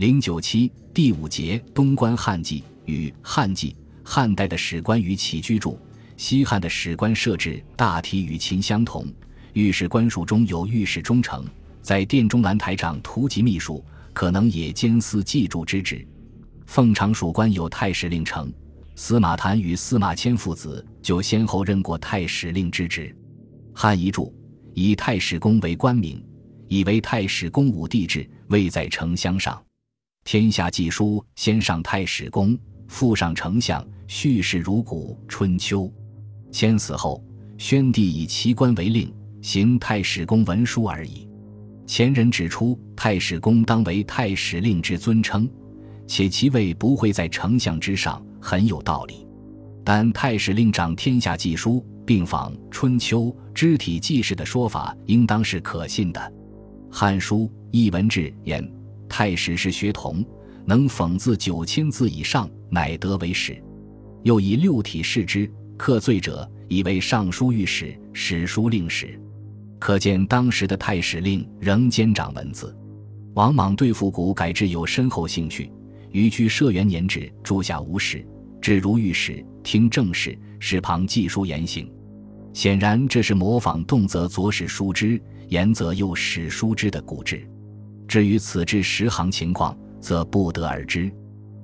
零九七第五节东关汉记与汉记，汉代的史官与起居注，西汉的史官设置大体与秦相同。御史官署中有御史中丞，在殿中兰台长图籍秘书，可能也兼司记注之职。奉常属官有太史令丞，司马谈与司马迁父子就先后任过太史令之职。汉遗注以太史公为官名，以为太史公武帝制，位在丞相上。天下记书先上太史公，复上丞相，叙事如古。春秋，先死后，宣帝以其官为令。行太史公文书而已。前人指出，太史公当为太史令之尊称，且其位不会在丞相之上，很有道理。但太史令掌天下记书，并仿《春秋》肢体记事的说法，应当是可信的。《汉书·艺文志》言：“太史是学童，能讽字九千字以上，乃得为史。”又以六体视之，刻罪者以为尚书御史、史书令史。可见当时的太史令仍兼掌文字。王莽对复古改制有深厚兴趣，于居社元年制注下无史，置如御史，听政事，史旁记书言行。显然这是模仿动则左史书之，言则右史书之的古制。至于此制实行情况，则不得而知。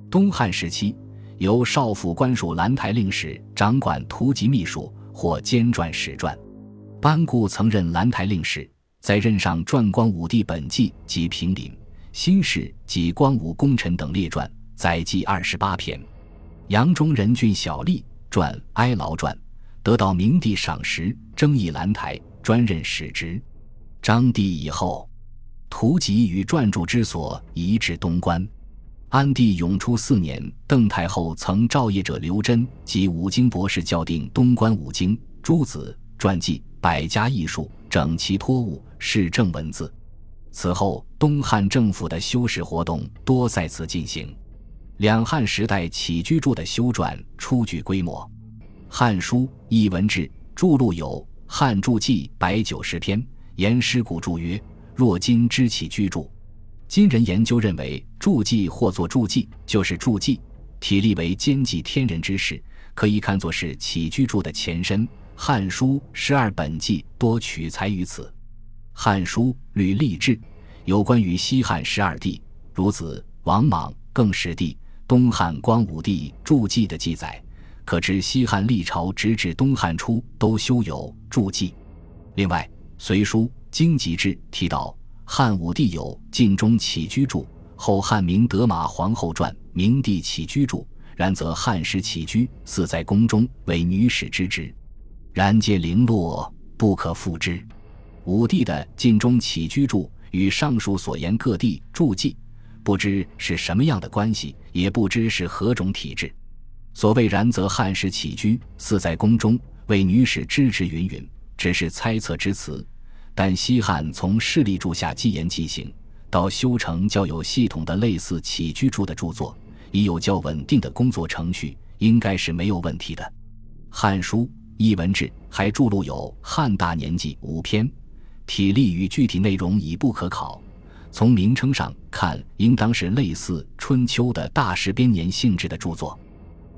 东汉时期，由少府官署兰台令史掌管图籍秘书，或兼撰史传。班固曾任兰台令史，在任上撰光武帝本纪及平陵新事及光武功臣等列传，载记二十八篇。杨中人郡小吏传《哀牢传》，得到明帝赏识，征议兰台，专任史职。章帝以后，图籍与撰著之所移至东关。安帝永初四年，邓太后曾诏业者刘桢及五经博士校订东关五经诸子传记。百家艺术整齐脱物是正文字。此后，东汉政府的修史活动多在此进行。两汉时代起居注的修撰初具规模，《汉书·艺文志》注录有《汉注记》百九十篇。颜师古注曰：“若今之起居注，今人研究认为，注记或作注记，就是注记，体例为兼济天人之事，可以看作是起居注的前身。”《汉书》十二本纪多取材于此，《汉书·吕历志》有关于西汉十二帝孺子王莽、更始帝、东汉光武帝注记的记载，可知西汉历朝直至东汉初都修有注记。另外，《隋书·经籍志》提到，汉武帝有晋中起居注，后汉明德马皇后传明帝起居注，然则汉时起居似在宫中为女史之职。然皆零落，不可复之。武帝的晋中起居注与上述所言各地注记，不知是什么样的关系，也不知是何种体制。所谓然则汉时起居似在宫中为女史之职，云云，只是猜测之词。但西汉从势力注下纪言记行，到修成较有系统的类似起居注的著作，已有较稳定的工作程序，应该是没有问题的。《汉书》。《艺文志》还著录有《汉大年纪》五篇，体例与具体内容已不可考。从名称上看，应当是类似《春秋》的大事编年性质的著作。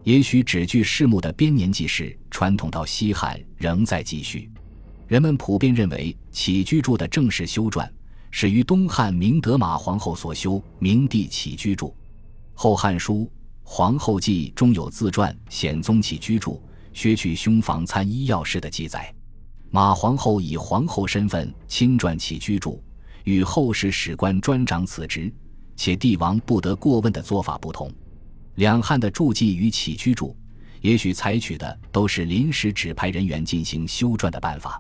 也许只具事目的编年记事传统到西汉仍在继续。人们普遍认为，起居注的正式修撰始于东汉明德马皇后所修《明帝起居注》，《后汉书·皇后记》中有自传显宗起居注。削去胸房参医药事的记载，马皇后以皇后身份亲撰起居注，与后世史官专掌此职，且帝王不得过问的做法不同。两汉的注记与起居注，也许采取的都是临时指派人员进行修撰的办法。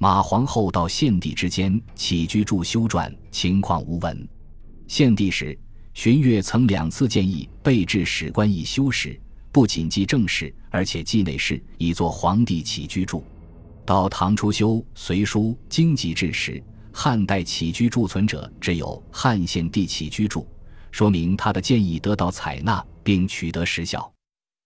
马皇后到献帝之间，起居注修撰情况无闻。献帝时，荀悦曾两次建议备置史官以修史。不仅记正事，而且记内事，以作皇帝起居注。到唐初修《隋书·经籍志》时，汉代起居注存者只有汉献帝起居注，说明他的建议得到采纳并取得实效。